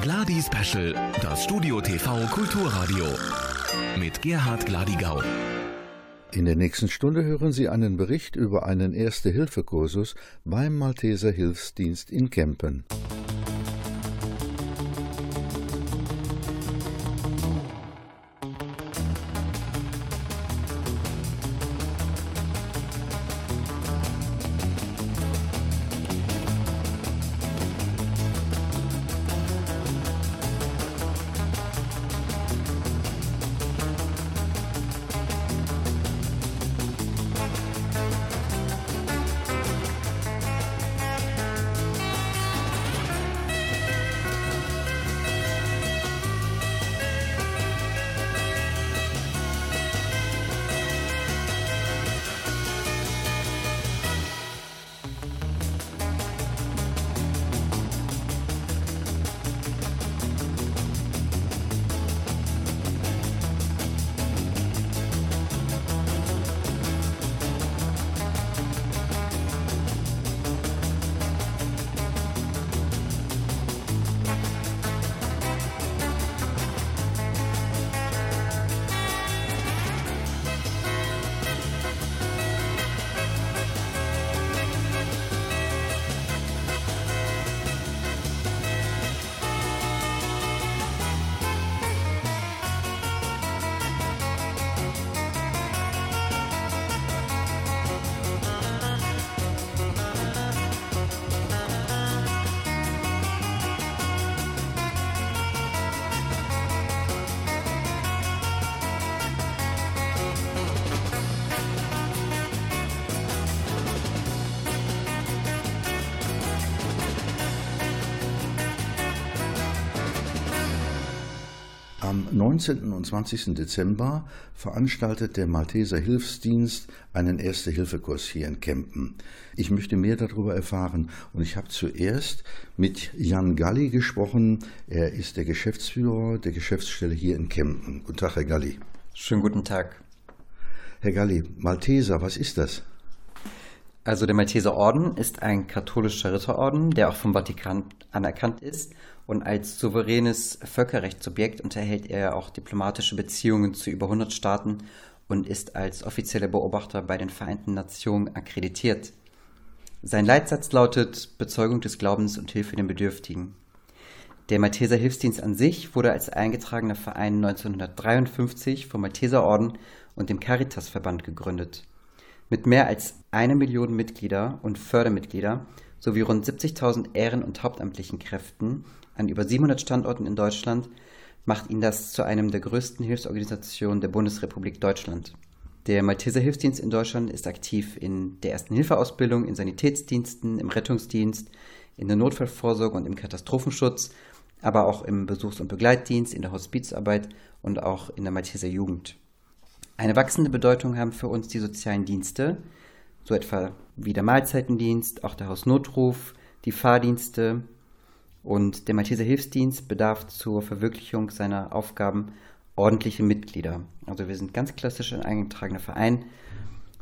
Gladi Special, das Studio TV Kulturradio. Mit Gerhard Gladigau. In der nächsten Stunde hören Sie einen Bericht über einen Erste-Hilfe-Kursus beim Malteser Hilfsdienst in Kempen. 19. und 20. Dezember veranstaltet der Malteser Hilfsdienst einen Erste-Hilfe-Kurs hier in Kempen. Ich möchte mehr darüber erfahren und ich habe zuerst mit Jan Galli gesprochen. Er ist der Geschäftsführer der Geschäftsstelle hier in Kempen. Guten Tag, Herr Galli. Schönen guten Tag. Herr Galli, Malteser, was ist das? Also der Malteser Orden ist ein katholischer Ritterorden, der auch vom Vatikan anerkannt ist und als souveränes Völkerrechtssubjekt unterhält er auch diplomatische Beziehungen zu über 100 Staaten und ist als offizieller Beobachter bei den Vereinten Nationen akkreditiert. Sein Leitsatz lautet Bezeugung des Glaubens und Hilfe den Bedürftigen. Der Malteser Hilfsdienst an sich wurde als eingetragener Verein 1953 vom Malteser Orden und dem Caritasverband gegründet. Mit mehr als eine Million Mitglieder und Fördermitglieder sowie rund 70.000 Ehren- und hauptamtlichen Kräften an über 700 Standorten in Deutschland macht ihn das zu einem der größten Hilfsorganisationen der Bundesrepublik Deutschland. Der Malteser Hilfsdienst in Deutschland ist aktiv in der ersten Hilfeausbildung, in Sanitätsdiensten, im Rettungsdienst, in der Notfallvorsorge und im Katastrophenschutz, aber auch im Besuchs- und Begleitdienst, in der Hospizarbeit und auch in der Malteser Jugend. Eine wachsende Bedeutung haben für uns die sozialen Dienste, so etwa wie der Mahlzeitendienst, auch der Hausnotruf, die Fahrdienste, und der Malteser Hilfsdienst bedarf zur Verwirklichung seiner Aufgaben ordentliche Mitglieder. Also wir sind ganz klassisch ein eingetragener Verein.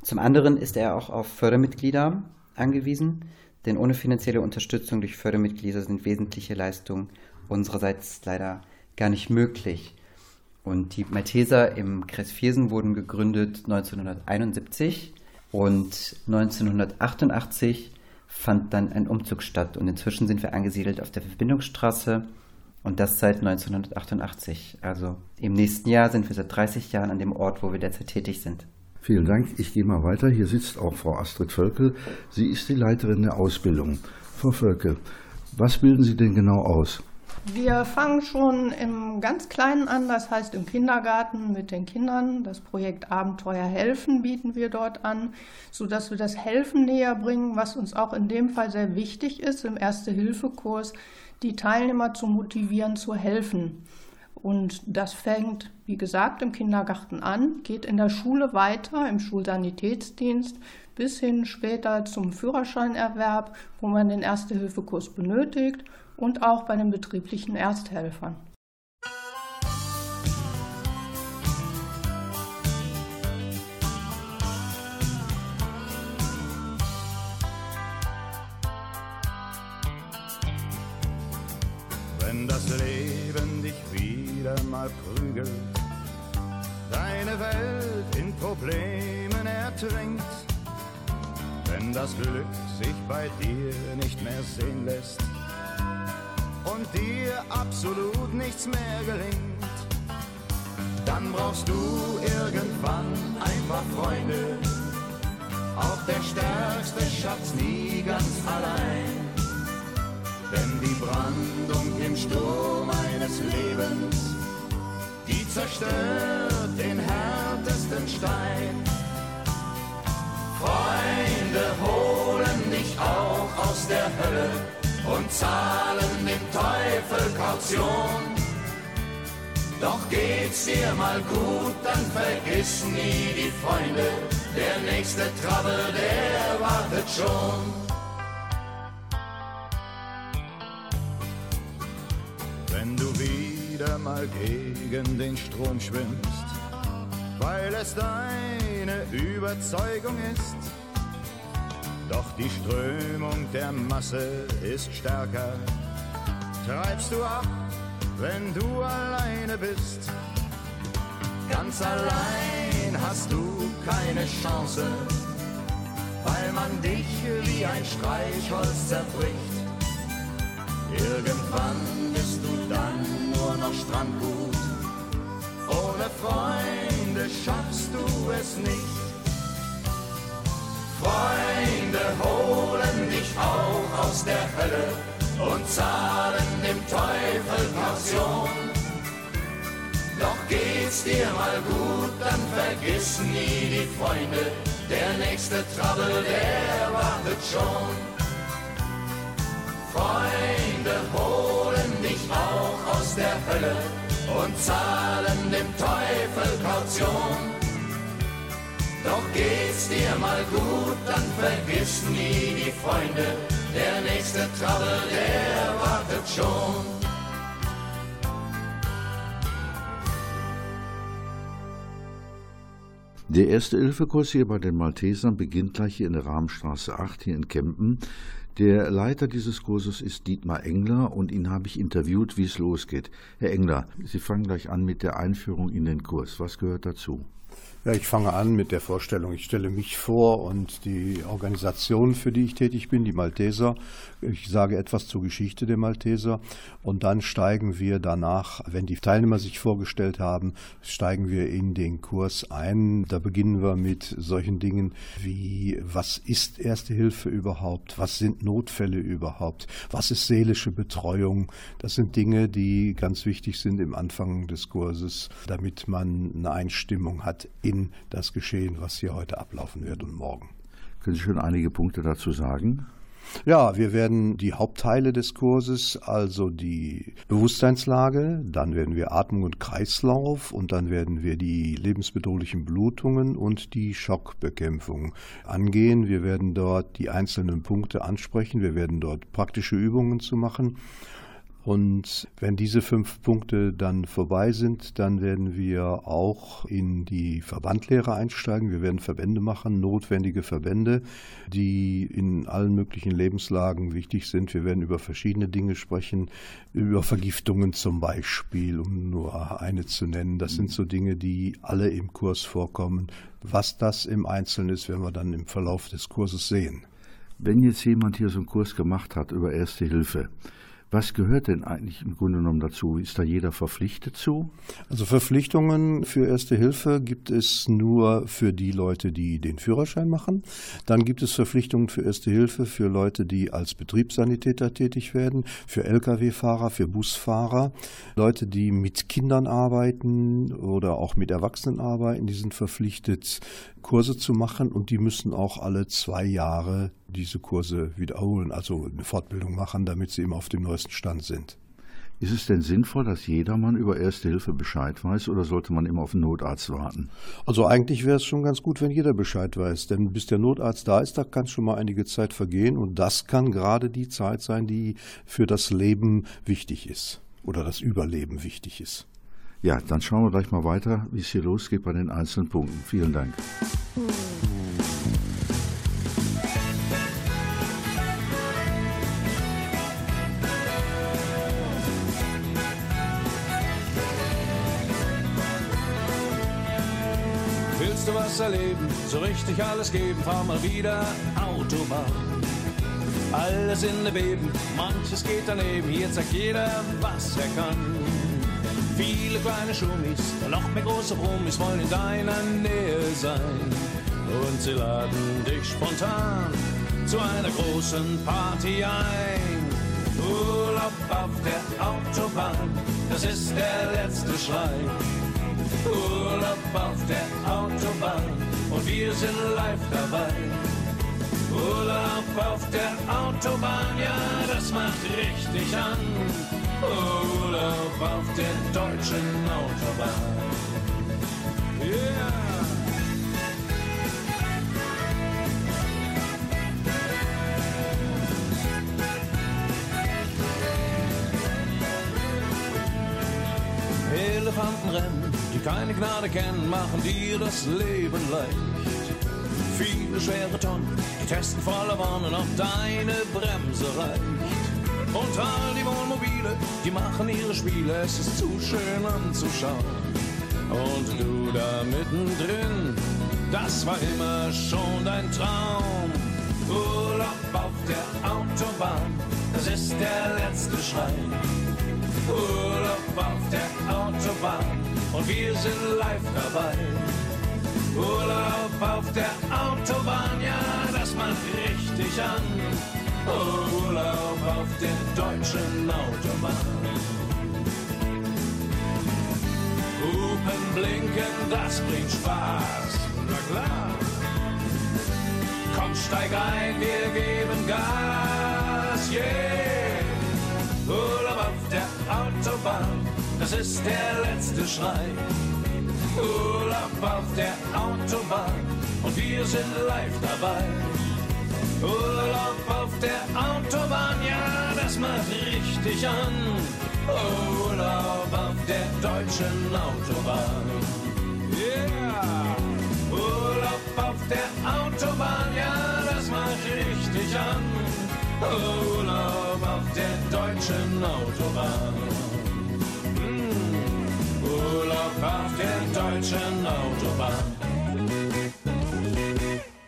Zum anderen ist er auch auf Fördermitglieder angewiesen, denn ohne finanzielle Unterstützung durch Fördermitglieder sind wesentliche Leistungen unsererseits leider gar nicht möglich. Und die Malteser im Kreis Viersen wurden gegründet 1971 und 1988 fand dann ein Umzug statt und inzwischen sind wir angesiedelt auf der Verbindungsstraße und das seit 1988. Also im nächsten Jahr sind wir seit 30 Jahren an dem Ort, wo wir derzeit tätig sind. Vielen Dank. Ich gehe mal weiter. Hier sitzt auch Frau Astrid Völkel. Sie ist die Leiterin der Ausbildung. Frau Völkel, was bilden Sie denn genau aus? Wir fangen schon im ganz Kleinen an, das heißt im Kindergarten mit den Kindern. Das Projekt Abenteuer helfen bieten wir dort an, sodass wir das Helfen näher bringen, was uns auch in dem Fall sehr wichtig ist, im Erste-Hilfe-Kurs, die Teilnehmer zu motivieren, zu helfen. Und das fängt, wie gesagt, im Kindergarten an, geht in der Schule weiter, im Schulsanitätsdienst, bis hin später zum Führerscheinerwerb, wo man den Erste-Hilfe-Kurs benötigt und auch bei den betrieblichen Ersthelfern. Wenn das Leben dich wieder mal prügelt, deine Welt in Problemen ertrinkt, wenn das Glück sich bei dir nicht mehr sehen lässt und dir absolut nichts mehr gelingt, dann brauchst du irgendwann ein paar Freunde. Auch der Stärkste schafft's nie ganz allein. Denn die Brandung im Sturm eines Lebens, die zerstört den härtesten Stein. Freunde holen dich auch aus der Hölle und zahlen dem Teufel Kaution. Doch geht's dir mal gut, dann vergiss nie die Freunde. Der nächste Trouble, der wartet schon. Wenn du wieder mal gegen den Strom schwimmst, weil es deine Überzeugung ist, die Strömung der Masse ist stärker, treibst du ab, wenn du alleine bist. Ganz allein hast du keine Chance, weil man dich wie ein Streichholz zerbricht. Irgendwann bist du dann nur noch Strandgut. Ohne Freunde schaffst du es nicht. Freunde holen dich auch aus der Hölle und zahlen dem Teufel Kaution. Doch geht's dir mal gut, dann vergiss nie die Freunde. Der nächste Trouble, der wartet schon. Freunde holen dich auch aus der Hölle und zahlen dem Teufel Kaution. Doch geht's dir mal gut, dann vergiss nie die Freunde. Der nächste Trouble, der wartet schon. Der erste Hilfekurs hier bei den Maltesern beginnt gleich hier in der Rahmenstraße 8 hier in Kempen. Der Leiter dieses Kurses ist Dietmar Engler und ihn habe ich interviewt, wie es losgeht. Herr Engler, Sie fangen gleich an mit der Einführung in den Kurs. Was gehört dazu? Ja, ich fange an mit der Vorstellung. Ich stelle mich vor und die Organisation, für die ich tätig bin, die Malteser. Ich sage etwas zur Geschichte der Malteser und dann steigen wir danach, wenn die Teilnehmer sich vorgestellt haben, steigen wir in den Kurs ein. Da beginnen wir mit solchen Dingen wie, was ist Erste Hilfe überhaupt? Was sind Notfälle überhaupt? Was ist seelische Betreuung? Das sind Dinge, die ganz wichtig sind im Anfang des Kurses, damit man eine Einstimmung hat in das Geschehen, was hier heute ablaufen wird und morgen. Können Sie schon einige Punkte dazu sagen? Ja, wir werden die Hauptteile des Kurses, also die Bewusstseinslage, dann werden wir Atmung und Kreislauf und dann werden wir die lebensbedrohlichen Blutungen und die Schockbekämpfung angehen. Wir werden dort die einzelnen Punkte ansprechen, wir werden dort praktische Übungen zu machen und wenn diese fünf Punkte dann vorbei sind, dann werden wir auch in die Verbandlehre einsteigen. Wir werden Verbände machen, notwendige Verbände, die in allen möglichen Lebenslagen wichtig sind. Wir werden über verschiedene Dinge sprechen, über Vergiftungen zum Beispiel, um nur eine zu nennen. Das sind so Dinge, die alle im Kurs vorkommen. Was das im Einzelnen ist, werden wir dann im Verlauf des Kurses sehen. Wenn jetzt jemand hier so einen Kurs gemacht hat über Erste Hilfe, was gehört denn eigentlich im Grunde genommen dazu? Ist da jeder verpflichtet zu? Also Verpflichtungen für Erste Hilfe gibt es nur für die Leute, die den Führerschein machen. Dann gibt es Verpflichtungen für Erste Hilfe für Leute, die als Betriebssanitäter tätig werden, für Lkw-Fahrer, für Busfahrer, Leute, die mit Kindern arbeiten oder auch mit Erwachsenen arbeiten, die sind verpflichtet, Kurse zu machen und die müssen auch alle zwei Jahre diese Kurse wiederholen, also eine Fortbildung machen, damit sie immer auf dem neuesten Stand sind. Ist es denn sinnvoll, dass jedermann über Erste Hilfe Bescheid weiß oder sollte man immer auf den Notarzt warten? Also eigentlich wäre es schon ganz gut, wenn jeder Bescheid weiß, denn bis der Notarzt da ist, da kann schon mal einige Zeit vergehen und das kann gerade die Zeit sein, die für das Leben wichtig ist oder das Überleben wichtig ist. Ja, dann schauen wir gleich mal weiter, wie es hier losgeht bei den einzelnen Punkten. Vielen Dank. du erleben, so richtig alles geben, fahr mal wieder Autobahn. Alles in der Beben, manches geht daneben, hier zeigt jeder, was er kann. Viele kleine Schummis, noch mehr große Brummis wollen in deiner Nähe sein. Und sie laden dich spontan zu einer großen Party ein. Urlaub auf der Autobahn, das ist der letzte Schrei. Urlaub auf der Autobahn und wir sind live dabei. Urlaub auf der Autobahn, ja, das macht richtig an. Urlaub auf der deutschen Autobahn. Yeah! Elefantenrennen, keine Gnade kennen, machen dir das Leben leicht. Viele schwere Tonnen, die testen voller Wonnen, ob deine Bremse reicht. Und all die Wohnmobile, die machen ihre Spiele, es ist zu schön anzuschauen. Und du da mittendrin, das war immer schon dein Traum. Urlaub auf der Autobahn, das ist der letzte Schrei. Urlaub auf der Autobahn und wir sind live dabei. Urlaub auf der Autobahn, ja, das macht richtig an. Urlaub auf der deutschen Autobahn. Hupen blinken, das bringt Spaß. Na klar. Komm, steig ein, wir geben Gas. Yeah. Urlaub auf der Autobahn, das ist der letzte Schrei. Urlaub auf der Autobahn und wir sind live dabei. Urlaub auf der Autobahn, ja, das macht richtig an. Urlaub auf der deutschen Autobahn. Yeah! Urlaub auf der Autobahn, ja, das macht richtig an. Urlaub auf der deutschen Autobahn. Urlaub auf der deutschen Autobahn.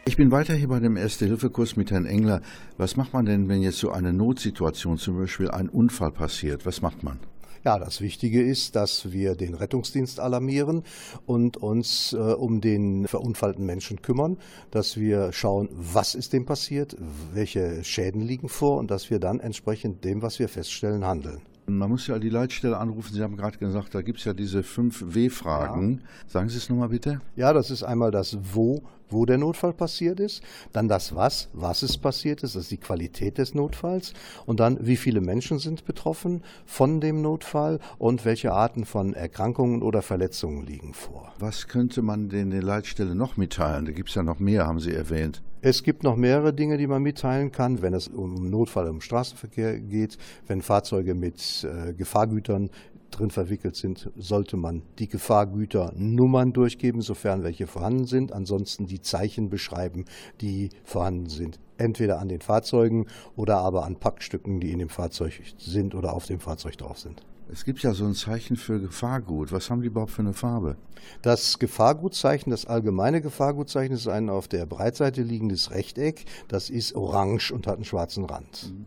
Ich bin weiter hier bei dem Erste-Hilfe-Kurs mit Herrn Engler. Was macht man denn, wenn jetzt so eine Notsituation, zum Beispiel ein Unfall passiert? Was macht man? Ja, das Wichtige ist, dass wir den Rettungsdienst alarmieren und uns äh, um den verunfallten Menschen kümmern, dass wir schauen, was ist dem passiert, welche Schäden liegen vor und dass wir dann entsprechend dem, was wir feststellen, handeln. Man muss ja die Leitstelle anrufen. Sie haben gerade gesagt, da gibt es ja diese fünf W-Fragen. Ja. Sagen Sie es nochmal bitte. Ja, das ist einmal das Wo, wo der Notfall passiert ist, dann das Was, was es passiert ist, das ist die Qualität des Notfalls und dann wie viele Menschen sind betroffen von dem Notfall und welche Arten von Erkrankungen oder Verletzungen liegen vor. Was könnte man denn der Leitstelle noch mitteilen? Da gibt es ja noch mehr, haben Sie erwähnt. Es gibt noch mehrere Dinge, die man mitteilen kann, wenn es um Notfall im Straßenverkehr geht, wenn Fahrzeuge mit äh, Gefahrgütern drin verwickelt sind, sollte man die Gefahrgüternummern durchgeben, sofern welche vorhanden sind. Ansonsten die Zeichen beschreiben, die vorhanden sind. Entweder an den Fahrzeugen oder aber an Packstücken, die in dem Fahrzeug sind oder auf dem Fahrzeug drauf sind. Es gibt ja so ein Zeichen für Gefahrgut. Was haben die überhaupt für eine Farbe? Das Gefahrgutzeichen, das allgemeine Gefahrgutzeichen ist ein auf der Breitseite liegendes Rechteck. Das ist orange und hat einen schwarzen Rand. Mhm.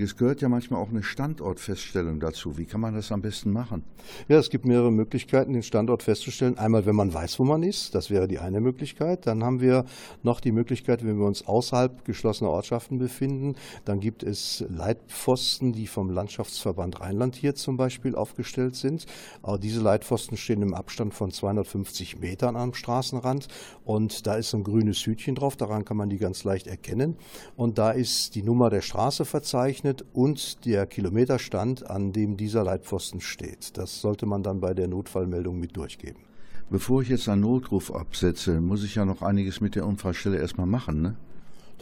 Es gehört ja manchmal auch eine Standortfeststellung dazu. Wie kann man das am besten machen? Ja, es gibt mehrere Möglichkeiten, den Standort festzustellen. Einmal, wenn man weiß, wo man ist, das wäre die eine Möglichkeit. Dann haben wir noch die Möglichkeit, wenn wir uns außerhalb geschlossener Ortschaften befinden, dann gibt es Leitpfosten, die vom Landschaftsverband Rheinland hier zum Beispiel aufgestellt sind. Aber diese Leitpfosten stehen im Abstand von 250 Metern am Straßenrand und da ist so ein grünes Hütchen drauf, daran kann man die ganz leicht erkennen. Und da ist die Nummer der Straße verzeichnet aufgezeichnet und der Kilometerstand, an dem dieser Leitpfosten steht. Das sollte man dann bei der Notfallmeldung mit durchgeben. Bevor ich jetzt einen Notruf absetze, muss ich ja noch einiges mit der Unfallstelle erstmal machen, ne?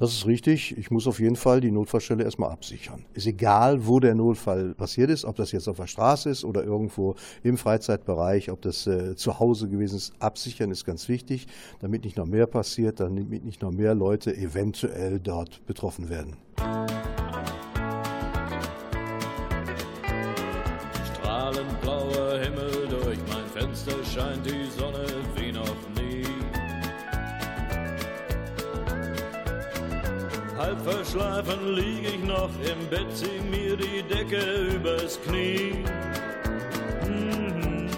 Das ist richtig. Ich muss auf jeden Fall die Notfallstelle erstmal absichern. Ist egal, wo der Notfall passiert ist, ob das jetzt auf der Straße ist oder irgendwo im Freizeitbereich, ob das äh, zu Hause gewesen ist. Absichern ist ganz wichtig, damit nicht noch mehr passiert, damit nicht noch mehr Leute eventuell dort betroffen werden. scheint die Sonne wie noch nie. Halb verschlafen lieg ich noch im Bett, zieh mir die Decke übers Knie. Mhm.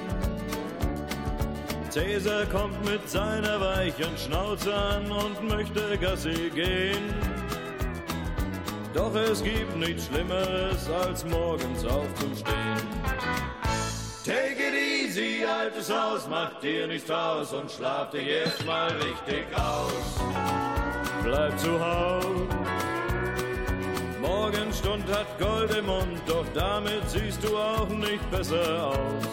Cäsar kommt mit seiner weichen Schnauze an und möchte Gassi gehen. Doch es gibt nichts Schlimmeres, als morgens aufzustehen. Altes Haus, mach dir nichts draus und schlaf dich erstmal richtig aus. Bleib zu Haus. Morgenstund hat Gold im Mund, doch damit siehst du auch nicht besser aus.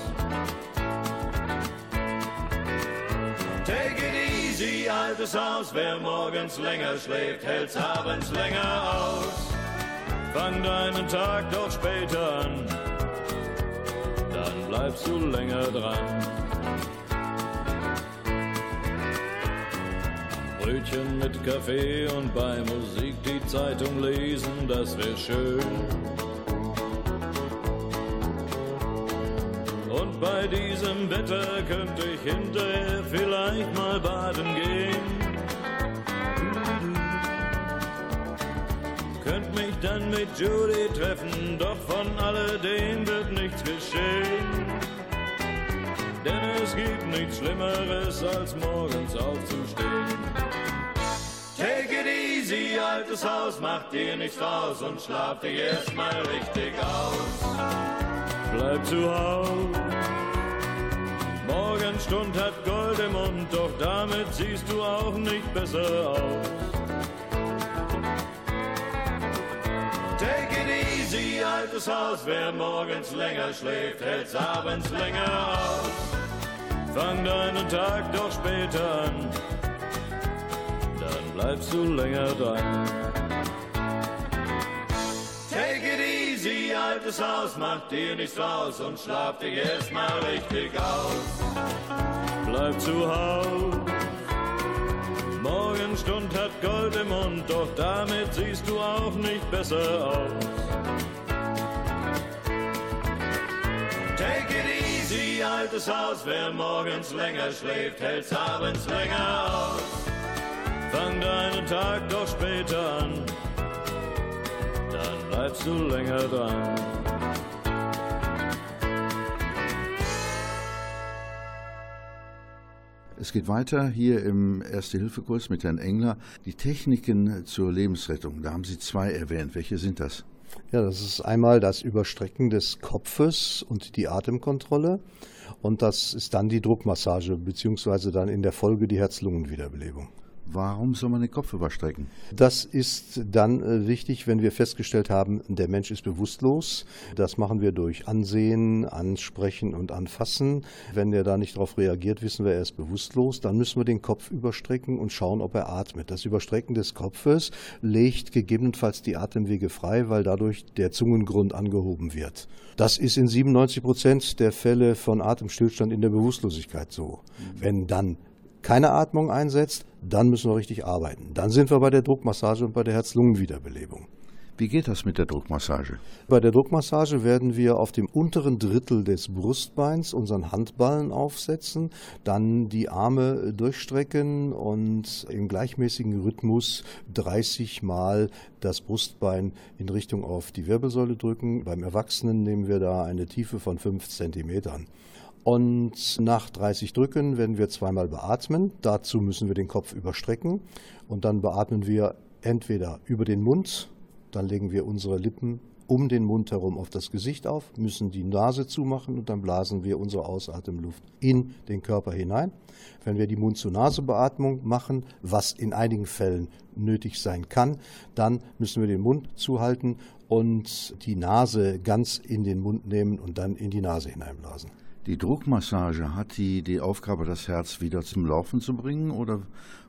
Take it easy, altes Haus, wer morgens länger schläft, hält's abends länger aus. Fang deinen Tag doch später an, bleibst du länger dran. Brötchen mit Kaffee und bei Musik die Zeitung lesen, das wär schön. Und bei diesem Wetter könnte ich hinterher vielleicht mal baden gehen. Könnt mich dann mit Judy treffen, doch von alledem es gibt nichts Schlimmeres, als morgens aufzustehen. Take it easy, altes Haus, mach dir nichts draus und schlaf dich erstmal richtig aus. Bleib zu Haus. Morgenstund hat Gold im Mund, doch damit siehst du auch nicht besser aus. Take it easy, altes Haus, wer morgens länger schläft, hält's abends länger aus. Fang deinen Tag doch später an, dann bleibst du länger dran. Take it easy, altes Haus, mach dir nichts draus und schlaf dich erstmal richtig aus. Bleib zu Haus. Morgenstund hat Gold im Mund, doch damit siehst du auch nicht besser aus. Easy, altes Haus, wer morgens länger schläft, hält's abends länger aus. Fang deinen Tag doch später an, dann bleibst du länger dran. Es geht weiter hier im Erste-Hilfe-Kurs mit Herrn Engler. Die Techniken zur Lebensrettung, da haben Sie zwei erwähnt. Welche sind das? Ja, das ist einmal das Überstrecken des Kopfes und die Atemkontrolle. Und das ist dann die Druckmassage, beziehungsweise dann in der Folge die Herz-Lungen-Wiederbelebung. Warum soll man den Kopf überstrecken? Das ist dann äh, wichtig, wenn wir festgestellt haben, der Mensch ist bewusstlos. Das machen wir durch Ansehen, Ansprechen und Anfassen. Wenn er da nicht darauf reagiert, wissen wir, er ist bewusstlos. Dann müssen wir den Kopf überstrecken und schauen, ob er atmet. Das Überstrecken des Kopfes legt gegebenenfalls die Atemwege frei, weil dadurch der Zungengrund angehoben wird. Das ist in 97 Prozent der Fälle von Atemstillstand in der Bewusstlosigkeit so. Wenn dann keine Atmung einsetzt, dann müssen wir richtig arbeiten. Dann sind wir bei der Druckmassage und bei der Herz-Lungen-Wiederbelebung. Wie geht das mit der Druckmassage? Bei der Druckmassage werden wir auf dem unteren Drittel des Brustbeins unseren Handballen aufsetzen, dann die Arme durchstrecken und im gleichmäßigen Rhythmus 30 Mal das Brustbein in Richtung auf die Wirbelsäule drücken. Beim Erwachsenen nehmen wir da eine Tiefe von 5 Zentimetern. Und nach 30 Drücken werden wir zweimal beatmen. Dazu müssen wir den Kopf überstrecken. Und dann beatmen wir entweder über den Mund, dann legen wir unsere Lippen um den Mund herum auf das Gesicht auf, müssen die Nase zumachen und dann blasen wir unsere Ausatemluft in den Körper hinein. Wenn wir die Mund-zu-Nase-Beatmung machen, was in einigen Fällen nötig sein kann, dann müssen wir den Mund zuhalten und die Nase ganz in den Mund nehmen und dann in die Nase hineinblasen. Die Druckmassage, hat die die Aufgabe, das Herz wieder zum Laufen zu bringen oder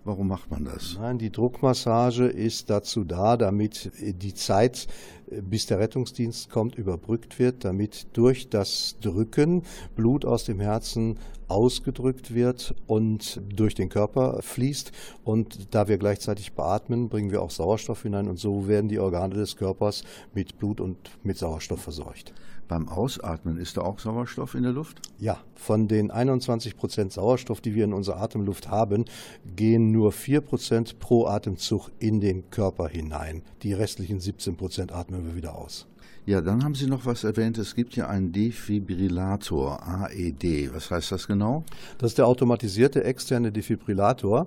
warum macht man das? Nein, die Druckmassage ist dazu da, damit die Zeit, bis der Rettungsdienst kommt, überbrückt wird, damit durch das Drücken Blut aus dem Herzen ausgedrückt wird und durch den Körper fließt. Und da wir gleichzeitig beatmen, bringen wir auch Sauerstoff hinein und so werden die Organe des Körpers mit Blut und mit Sauerstoff versorgt. Beim Ausatmen ist da auch Sauerstoff in der Luft? Ja, von den 21 Prozent Sauerstoff, die wir in unserer Atemluft haben, gehen nur 4 Prozent pro Atemzug in den Körper hinein. Die restlichen 17 Prozent atmen wir wieder aus. Ja, dann haben Sie noch was erwähnt. Es gibt ja einen Defibrillator, AED. Was heißt das genau? Das ist der automatisierte externe Defibrillator,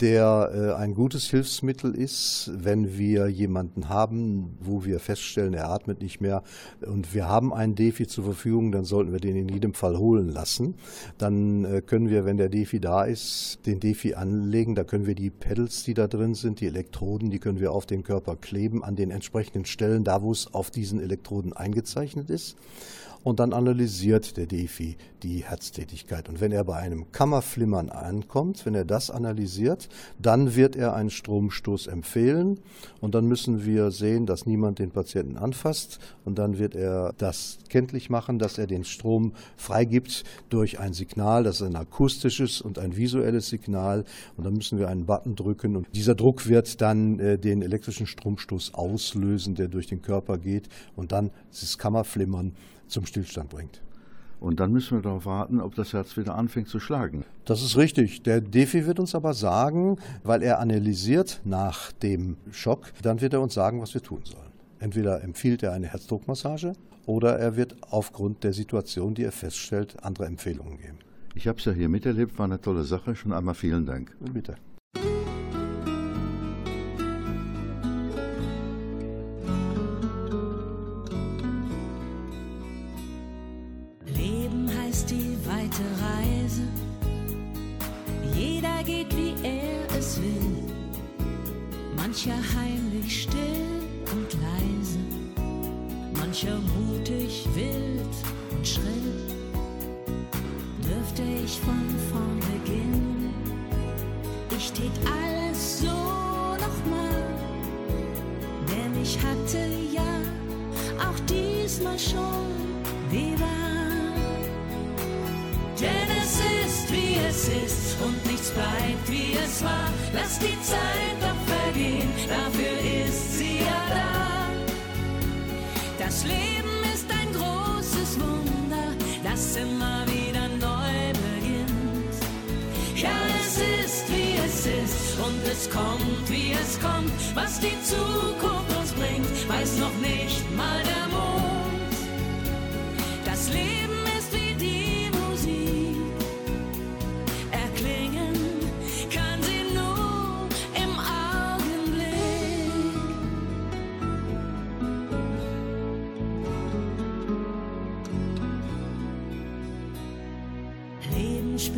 der äh, ein gutes Hilfsmittel ist, wenn wir jemanden haben, wo wir feststellen, er atmet nicht mehr und wir haben einen Defi zur Verfügung, dann sollten wir den in jedem Fall holen lassen. Dann äh, können wir, wenn der Defi da ist, den Defi anlegen. Da können wir die Pedals, die da drin sind, die Elektroden, die können wir auf den Körper kleben an den entsprechenden Stellen, da wo es auf diesen Elektroden eingezeichnet ist. Und dann analysiert der Defi die Herztätigkeit. Und wenn er bei einem Kammerflimmern ankommt, wenn er das analysiert, dann wird er einen Stromstoß empfehlen. Und dann müssen wir sehen, dass niemand den Patienten anfasst. Und dann wird er das kenntlich machen, dass er den Strom freigibt durch ein Signal. Das ist ein akustisches und ein visuelles Signal. Und dann müssen wir einen Button drücken. Und dieser Druck wird dann äh, den elektrischen Stromstoß auslösen, der durch den Körper geht. Und dann dieses Kammerflimmern zum Stillstand bringt. Und dann müssen wir darauf warten, ob das Herz wieder anfängt zu schlagen. Das ist richtig. Der Defi wird uns aber sagen, weil er analysiert nach dem Schock, dann wird er uns sagen, was wir tun sollen. Entweder empfiehlt er eine Herzdruckmassage oder er wird aufgrund der Situation, die er feststellt, andere Empfehlungen geben. Ich habe es ja hier miterlebt, war eine tolle Sache. Schon einmal vielen Dank. Bitte.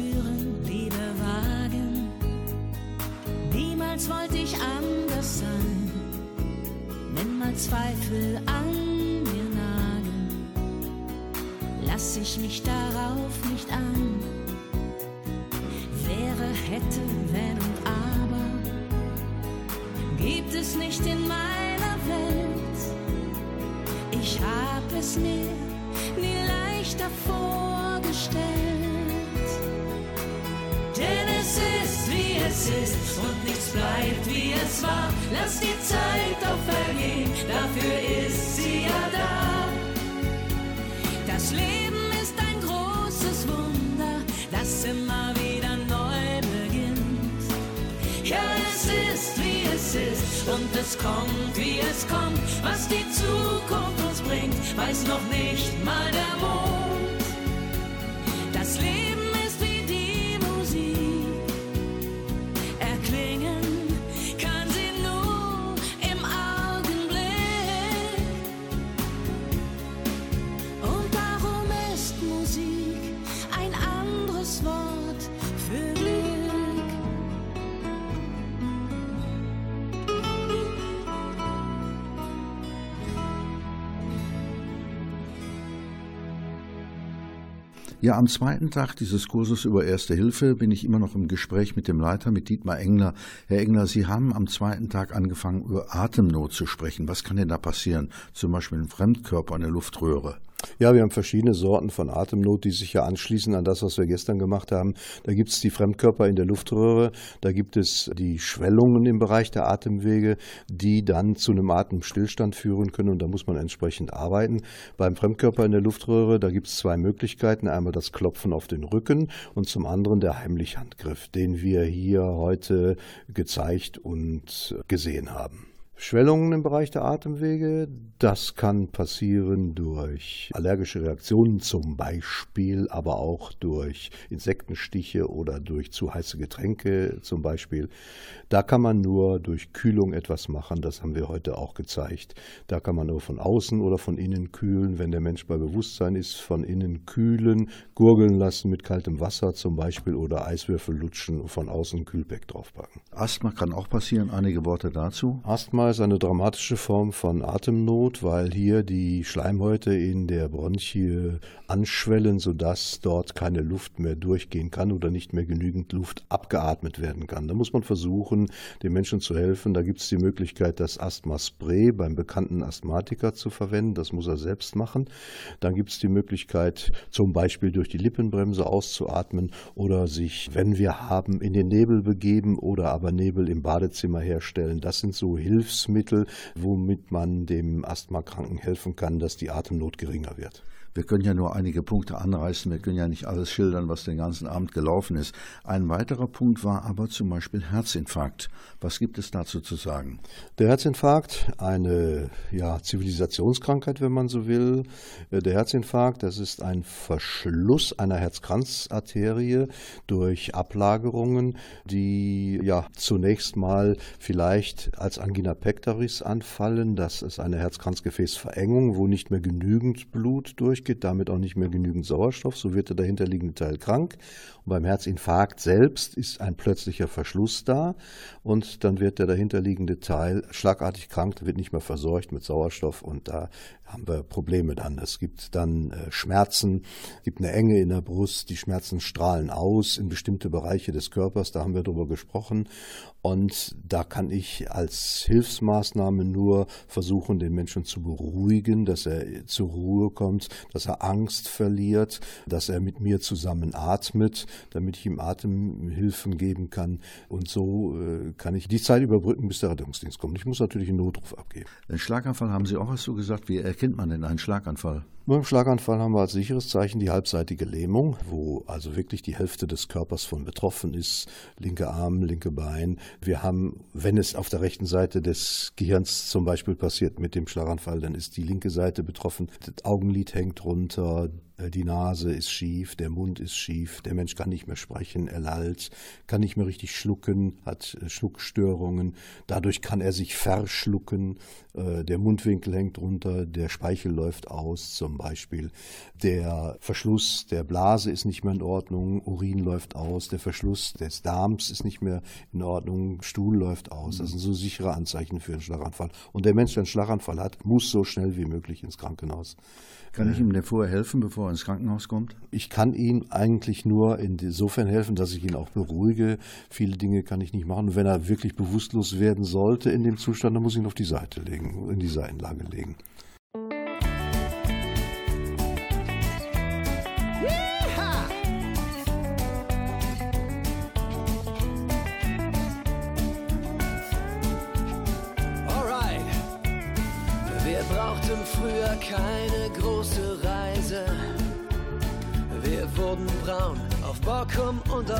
Spüren, Liebe wagen. Niemals wollte ich anders sein, wenn mal Zweifel an mir nagen lass ich mich darauf nicht an. Wäre, hätte, wenn und aber, gibt es nicht in meiner Welt. Ich hab es mir nie leichter vorgestellt. Denn es ist, wie es ist und nichts bleibt, wie es war. Lass die Zeit auch vergehen, dafür ist sie ja da. Das Leben ist ein großes Wunder, das immer wieder neu beginnt. Ja, es ist, wie es ist und es kommt, wie es kommt. Was die Zukunft uns bringt, weiß noch nicht mal der Mond. Das Leben Ja, am zweiten Tag dieses Kurses über Erste Hilfe bin ich immer noch im Gespräch mit dem Leiter, mit Dietmar Engler. Herr Engler, Sie haben am zweiten Tag angefangen, über Atemnot zu sprechen. Was kann denn da passieren? Zum Beispiel ein Fremdkörper, eine Luftröhre. Ja, wir haben verschiedene Sorten von Atemnot, die sich ja anschließen an das, was wir gestern gemacht haben. Da gibt es die Fremdkörper in der Luftröhre, da gibt es die Schwellungen im Bereich der Atemwege, die dann zu einem Atemstillstand führen können und da muss man entsprechend arbeiten. Beim Fremdkörper in der Luftröhre, da gibt es zwei Möglichkeiten. Einmal das Klopfen auf den Rücken und zum anderen der Heimlichhandgriff, den wir hier heute gezeigt und gesehen haben. Schwellungen im Bereich der Atemwege. Das kann passieren durch allergische Reaktionen zum Beispiel, aber auch durch Insektenstiche oder durch zu heiße Getränke zum Beispiel. Da kann man nur durch Kühlung etwas machen. Das haben wir heute auch gezeigt. Da kann man nur von außen oder von innen kühlen. Wenn der Mensch bei Bewusstsein ist, von innen kühlen, gurgeln lassen mit kaltem Wasser zum Beispiel oder Eiswürfel lutschen und von außen Kühlpack draufpacken. Asthma kann auch passieren. Einige Worte dazu. Asthma ist eine dramatische Form von Atemnot, weil hier die Schleimhäute in der Bronchie anschwellen, sodass dort keine Luft mehr durchgehen kann oder nicht mehr genügend Luft abgeatmet werden kann. Da muss man versuchen, den Menschen zu helfen. Da gibt es die Möglichkeit, das Asthma-Spray beim bekannten Asthmatiker zu verwenden. Das muss er selbst machen. Dann gibt es die Möglichkeit, zum Beispiel durch die Lippenbremse auszuatmen oder sich, wenn wir haben, in den Nebel begeben oder aber Nebel im Badezimmer herstellen. Das sind so Hilfsmittel, Mittel, womit man dem Asthmakranken helfen kann, dass die Atemnot geringer wird. Wir können ja nur einige Punkte anreißen, wir können ja nicht alles schildern, was den ganzen Abend gelaufen ist. Ein weiterer Punkt war aber zum Beispiel Herzinfarkt. Was gibt es dazu zu sagen? Der Herzinfarkt, eine ja, Zivilisationskrankheit, wenn man so will. Äh, der Herzinfarkt, das ist ein Verschluss einer Herzkranzarterie durch Ablagerungen, die ja zunächst mal vielleicht als Angina pectoris anfallen. Das ist eine Herzkranzgefäßverengung, wo nicht mehr genügend Blut durch geht damit auch nicht mehr genügend Sauerstoff, so wird der dahinterliegende Teil krank. Und beim Herzinfarkt selbst ist ein plötzlicher Verschluss da und dann wird der dahinterliegende Teil schlagartig krank, wird nicht mehr versorgt mit Sauerstoff und da haben wir Probleme dann. Es gibt dann äh, Schmerzen, gibt eine Enge in der Brust, die Schmerzen strahlen aus in bestimmte Bereiche des Körpers, da haben wir drüber gesprochen. Und da kann ich als Hilfsmaßnahme nur versuchen, den Menschen zu beruhigen, dass er zur Ruhe kommt, dass er Angst verliert, dass er mit mir zusammen atmet, damit ich ihm Atemhilfen geben kann. Und so äh, kann ich die Zeit überbrücken, bis der Rettungsdienst kommt. Ich muss natürlich einen Notruf abgeben. Den Schlaganfall haben Sie auch was so gesagt. Wie erkennt man denn einen Schlaganfall? Beim Schlaganfall haben wir als sicheres Zeichen die halbseitige Lähmung, wo also wirklich die Hälfte des Körpers von betroffen ist, linke Arm, linke Bein. Wir haben, wenn es auf der rechten Seite des Gehirns zum Beispiel passiert mit dem Schlaganfall, dann ist die linke Seite betroffen, das Augenlid hängt runter, die Nase ist schief, der Mund ist schief, der Mensch kann nicht mehr sprechen, er lallt, kann nicht mehr richtig schlucken, hat äh, Schluckstörungen, dadurch kann er sich verschlucken, äh, der Mundwinkel hängt runter, der Speichel läuft aus zum Beispiel, der Verschluss der Blase ist nicht mehr in Ordnung, Urin läuft aus, der Verschluss des Darms ist nicht mehr in Ordnung, Stuhl läuft aus. Das sind so sichere Anzeichen für einen Schlaganfall. Und der Mensch, der einen Schlaganfall hat, muss so schnell wie möglich ins Krankenhaus. Kann ich ihm denn vorher helfen, bevor er ins Krankenhaus kommt? Ich kann ihm eigentlich nur insofern helfen, dass ich ihn auch beruhige. Viele Dinge kann ich nicht machen. Und wenn er wirklich bewusstlos werden sollte in dem Zustand, dann muss ich ihn auf die Seite legen, in die Seitenlage legen.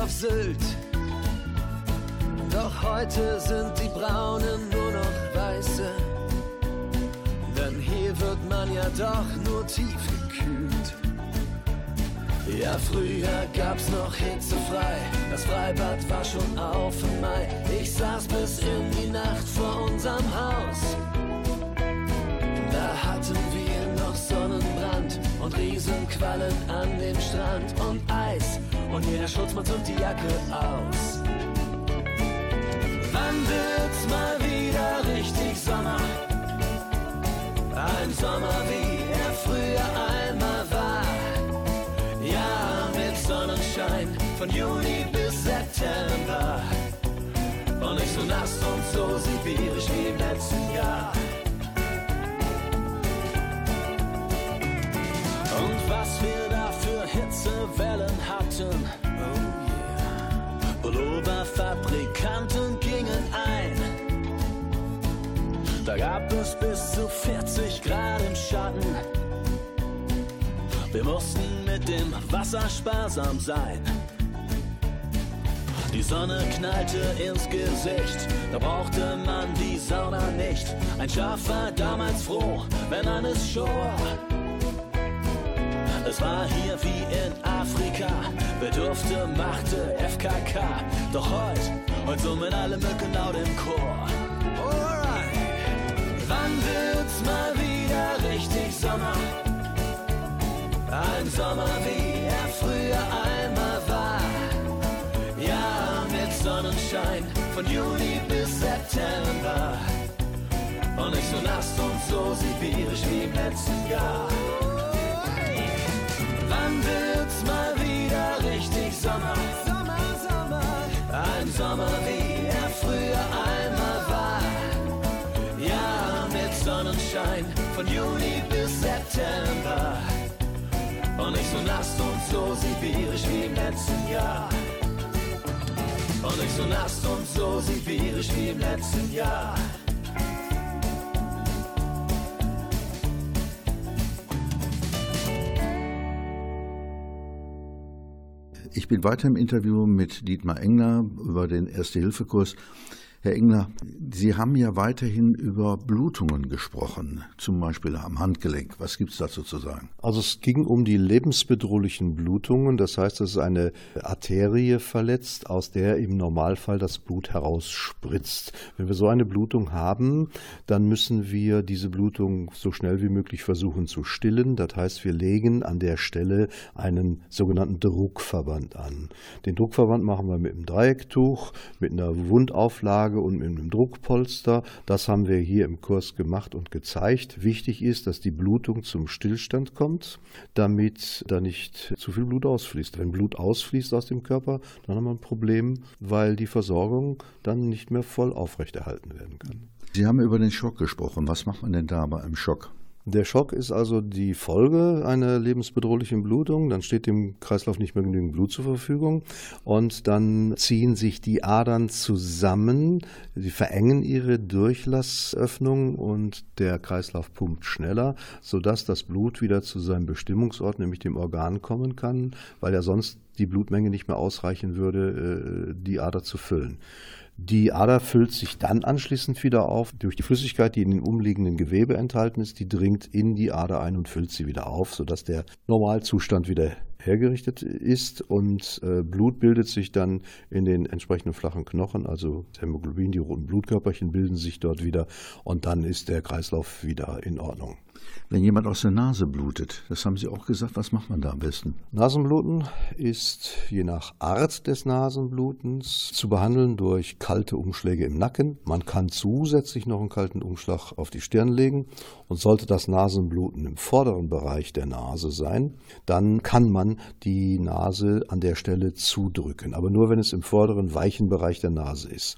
Auf Sylt. Doch heute sind die Braunen nur noch weiße. Denn hier wird man ja doch nur tief gekühlt. Ja, früher gab's noch hitzefrei. Das Freibad war schon auf im Mai. Ich saß bis in die Nacht vor unserem Haus. Und Riesenquallen an dem Strand und Eis und jeder Schutzmann zog die Jacke aus. Wann wird's mal wieder richtig Sommer? Ein Sommer wie er früher einmal war. Ja, mit Sonnenschein von Juni bis September. Und nicht so nass und so sibirisch wie im letzten Pulloverfabrikanten gingen ein. Da gab es bis zu 40 Grad im Schatten. Wir mussten mit dem Wasser sparsam sein. Die Sonne knallte ins Gesicht, da brauchte man die Sauna nicht. Ein Schaf war damals froh, wenn alles schor. Es war hier wie in Afrika, wer durfte, machte FKK. Doch heute, heute summen alle Mücken laut im Chor. Alright. Wann wird's mal wieder richtig Sommer? Ein Sommer, wie er früher einmal war. Ja, mit Sonnenschein von Juni bis September. Und nicht so nass und so sibirisch wie im letzten Jahr. Wird's mal wieder richtig Sommer? Sommer, Sommer. Ein Sommer, wie er früher einmal war. Ja, mit Sonnenschein von Juni bis September. Und nicht so nass und so sibirisch wie im letzten Jahr. Und nicht so nass und so sibirisch wie im letzten Jahr. Ich bin weiter im Interview mit Dietmar Engler über den Erste-Hilfe-Kurs. Herr Engler, Sie haben ja weiterhin über Blutungen gesprochen, zum Beispiel am Handgelenk. Was gibt es dazu zu sagen? Also es ging um die lebensbedrohlichen Blutungen. Das heißt, es ist eine Arterie verletzt, aus der im Normalfall das Blut herausspritzt. Wenn wir so eine Blutung haben, dann müssen wir diese Blutung so schnell wie möglich versuchen zu stillen. Das heißt, wir legen an der Stelle einen sogenannten Druckverband an. Den Druckverband machen wir mit einem Dreiecktuch, mit einer Wundauflage und mit einem Druckpolster. Das haben wir hier im Kurs gemacht und gezeigt. Wichtig ist, dass die Blutung zum Stillstand kommt, damit da nicht zu viel Blut ausfließt. Wenn Blut ausfließt aus dem Körper, dann haben wir ein Problem, weil die Versorgung dann nicht mehr voll aufrechterhalten werden kann. Sie haben über den Schock gesprochen. Was macht man denn da bei einem Schock? Der Schock ist also die Folge einer lebensbedrohlichen Blutung. Dann steht dem Kreislauf nicht mehr genügend Blut zur Verfügung und dann ziehen sich die Adern zusammen, sie verengen ihre Durchlassöffnung und der Kreislauf pumpt schneller, sodass das Blut wieder zu seinem Bestimmungsort, nämlich dem Organ, kommen kann, weil ja sonst die Blutmenge nicht mehr ausreichen würde, äh, die Ader zu füllen. Die Ader füllt sich dann anschließend wieder auf durch die Flüssigkeit, die in dem umliegenden Gewebe enthalten ist. Die dringt in die Ader ein und füllt sie wieder auf, sodass der Normalzustand wieder hergerichtet ist und äh, Blut bildet sich dann in den entsprechenden flachen Knochen, also Hämoglobin, die roten Blutkörperchen bilden sich dort wieder und dann ist der Kreislauf wieder in Ordnung. Wenn jemand aus der Nase blutet, das haben Sie auch gesagt, was macht man da am besten? Nasenbluten ist je nach Art des Nasenblutens zu behandeln durch kalte Umschläge im Nacken. Man kann zusätzlich noch einen kalten Umschlag auf die Stirn legen und sollte das Nasenbluten im vorderen Bereich der Nase sein, dann kann man die Nase an der Stelle zudrücken, aber nur wenn es im vorderen weichen Bereich der Nase ist.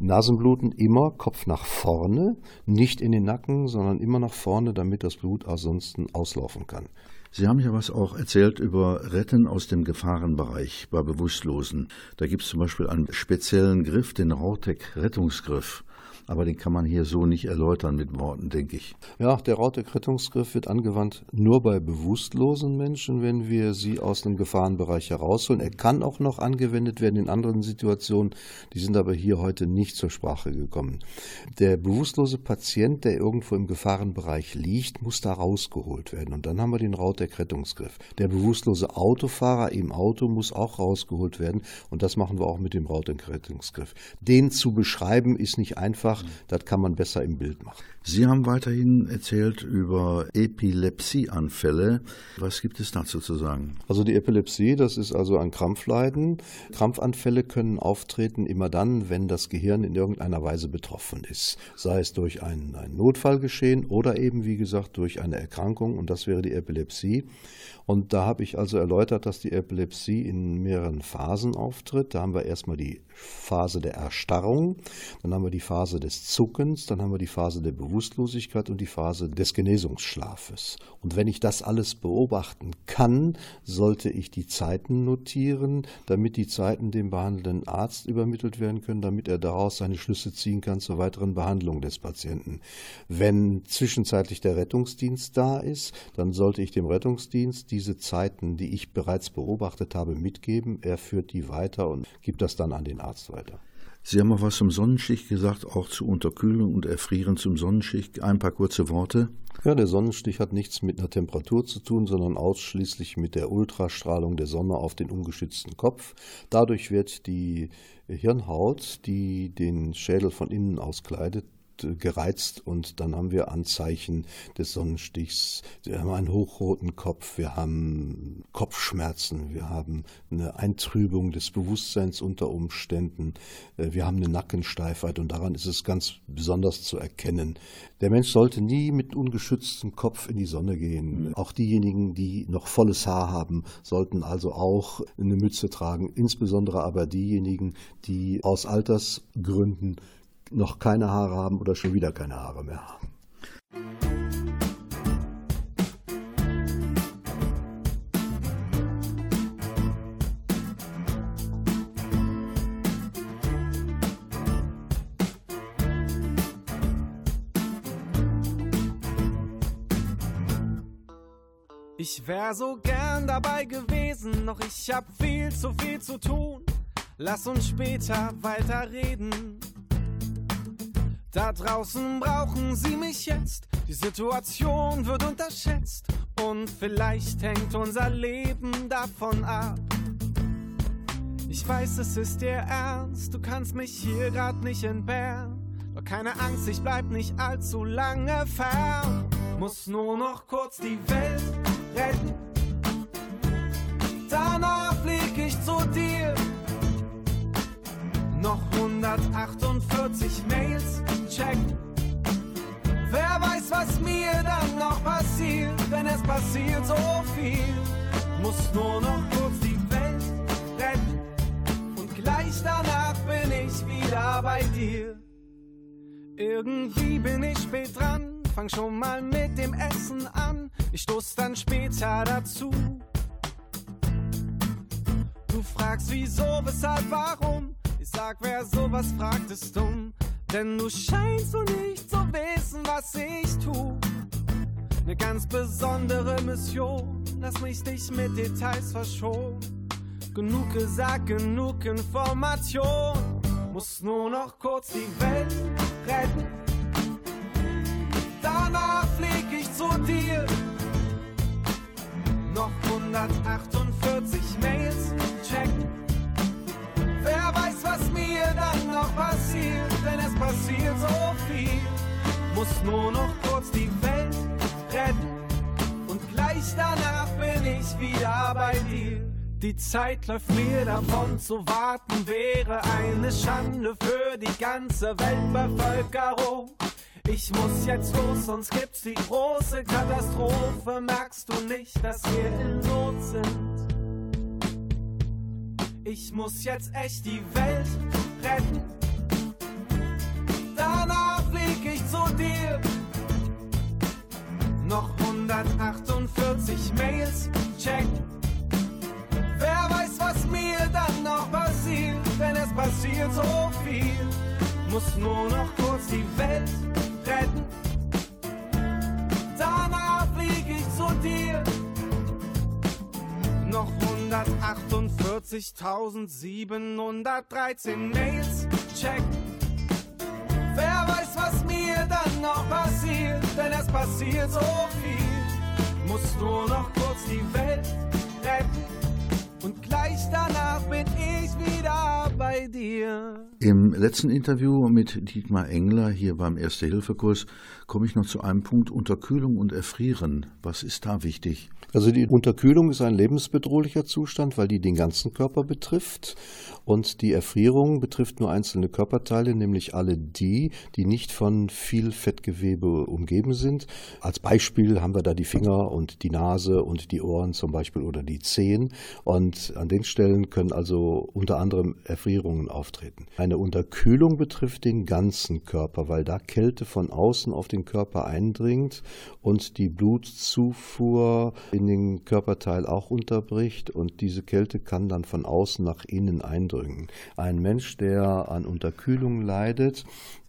Nasenbluten immer Kopf nach vorne, nicht in den Nacken, sondern immer nach vorne, damit das Blut ansonsten auslaufen kann. Sie haben ja was auch erzählt über Retten aus dem Gefahrenbereich bei Bewusstlosen. Da gibt es zum Beispiel einen speziellen Griff, den Rautek-Rettungsgriff aber den kann man hier so nicht erläutern mit Worten, denke ich. Ja, der Rautek-Rettungsgriff wird angewandt nur bei bewusstlosen Menschen, wenn wir sie aus dem Gefahrenbereich herausholen. Er kann auch noch angewendet werden in anderen Situationen, die sind aber hier heute nicht zur Sprache gekommen. Der bewusstlose Patient, der irgendwo im Gefahrenbereich liegt, muss da rausgeholt werden und dann haben wir den Rautek-Rettungsgriff. Der bewusstlose Autofahrer im Auto muss auch rausgeholt werden und das machen wir auch mit dem Rautek-Rettungsgriff. Den zu beschreiben ist nicht einfach, das kann man besser im Bild machen. Sie haben weiterhin erzählt über Epilepsieanfälle. Was gibt es dazu zu sagen? Also die Epilepsie, das ist also ein Krampfleiden. Krampfanfälle können auftreten immer dann, wenn das Gehirn in irgendeiner Weise betroffen ist. Sei es durch einen, einen Notfall oder eben, wie gesagt, durch eine Erkrankung. Und das wäre die Epilepsie. Und da habe ich also erläutert, dass die Epilepsie in mehreren Phasen auftritt. Da haben wir erstmal die Phase der Erstarrung, dann haben wir die Phase des Zuckens, dann haben wir die Phase der Bewusstlosigkeit Bewusstlosigkeit und die Phase des Genesungsschlafes. Und wenn ich das alles beobachten kann, sollte ich die Zeiten notieren, damit die Zeiten dem behandelnden Arzt übermittelt werden können, damit er daraus seine Schlüsse ziehen kann zur weiteren Behandlung des Patienten. Wenn zwischenzeitlich der Rettungsdienst da ist, dann sollte ich dem Rettungsdienst diese Zeiten, die ich bereits beobachtet habe, mitgeben. Er führt die weiter und gibt das dann an den Arzt weiter. Sie haben auch was zum Sonnenstich gesagt, auch zu Unterkühlung und Erfrieren zum Sonnenstich. Ein paar kurze Worte. Ja, der Sonnenstich hat nichts mit einer Temperatur zu tun, sondern ausschließlich mit der Ultrastrahlung der Sonne auf den ungeschützten Kopf. Dadurch wird die Hirnhaut, die den Schädel von innen auskleidet, gereizt und dann haben wir Anzeichen des Sonnenstichs. Wir haben einen hochroten Kopf, wir haben Kopfschmerzen, wir haben eine Eintrübung des Bewusstseins unter Umständen, äh, wir haben eine Nackensteifheit und daran ist es ganz besonders zu erkennen. Der Mensch sollte nie mit ungeschütztem Kopf in die Sonne gehen. Auch diejenigen, die noch volles Haar haben, sollten also auch eine Mütze tragen, insbesondere aber diejenigen, die aus Altersgründen noch keine Haare haben oder schon wieder keine Haare mehr haben. Ich wär so gern dabei gewesen, doch ich hab viel zu viel zu tun. Lass uns später weiterreden. Da draußen brauchen sie mich jetzt. Die Situation wird unterschätzt. Und vielleicht hängt unser Leben davon ab. Ich weiß, es ist dir ernst. Du kannst mich hier grad nicht entbehren. Doch keine Angst, ich bleib nicht allzu lange fern. Muss nur noch kurz die Welt retten. Danach flieg ich zu dir. Noch 148 Mails check. Wer weiß, was mir dann noch passiert, denn es passiert so viel. Muss nur noch kurz die Welt retten und gleich danach bin ich wieder bei dir. Irgendwie bin ich spät dran, fang schon mal mit dem Essen an. Ich stoß dann später dazu. Du fragst wieso, weshalb, warum? Ich sag, wer sowas fragt, ist dumm. Denn du scheinst so nicht zu wissen, was ich tu. Ne ganz besondere Mission, lass mich dich mit Details verschonen. Genug gesagt, genug Information. Muss nur noch kurz die Welt retten. Danach flieg ich zu dir. Noch 148 Mails checken Wer weiß, was mir dann noch passiert, denn es passiert so viel. Muss nur noch kurz die Welt retten und gleich danach bin ich wieder bei dir. Die Zeit läuft mir davon, zu warten wäre eine Schande für die ganze Weltbevölkerung. Ich muss jetzt los, sonst gibt's die große Katastrophe. Merkst du nicht, dass wir in Not sind? Ich muss jetzt echt die Welt retten. Danach flieg ich zu dir. Noch 148 Mails check. Wer weiß, was mir dann noch passiert, denn es passiert so viel. Muss nur noch kurz die Welt retten. Danach flieg ich zu dir. Noch 148.713 Mails, check. Wer weiß, was mir dann noch passiert, denn es passiert so viel. Muss nur noch kurz die Welt retten. Und gleich danach bin ich wieder bei dir. Im letzten Interview mit Dietmar Engler hier beim Erste-Hilfe-Kurs komme ich noch zu einem Punkt Unterkühlung und Erfrieren. Was ist da wichtig? Also die Unterkühlung ist ein lebensbedrohlicher Zustand, weil die den ganzen Körper betrifft. Und die Erfrierung betrifft nur einzelne Körperteile, nämlich alle die, die nicht von viel Fettgewebe umgeben sind. Als Beispiel haben wir da die Finger und die Nase und die Ohren zum Beispiel oder die Zehen. Und an den Stellen können also unter anderem Erfrierungen auftreten. Eine Unterkühlung betrifft den ganzen Körper, weil da Kälte von außen auf den Körper eindringt und die Blutzufuhr in den Körperteil auch unterbricht und diese Kälte kann dann von außen nach innen eindringen. Ein Mensch, der an Unterkühlung leidet,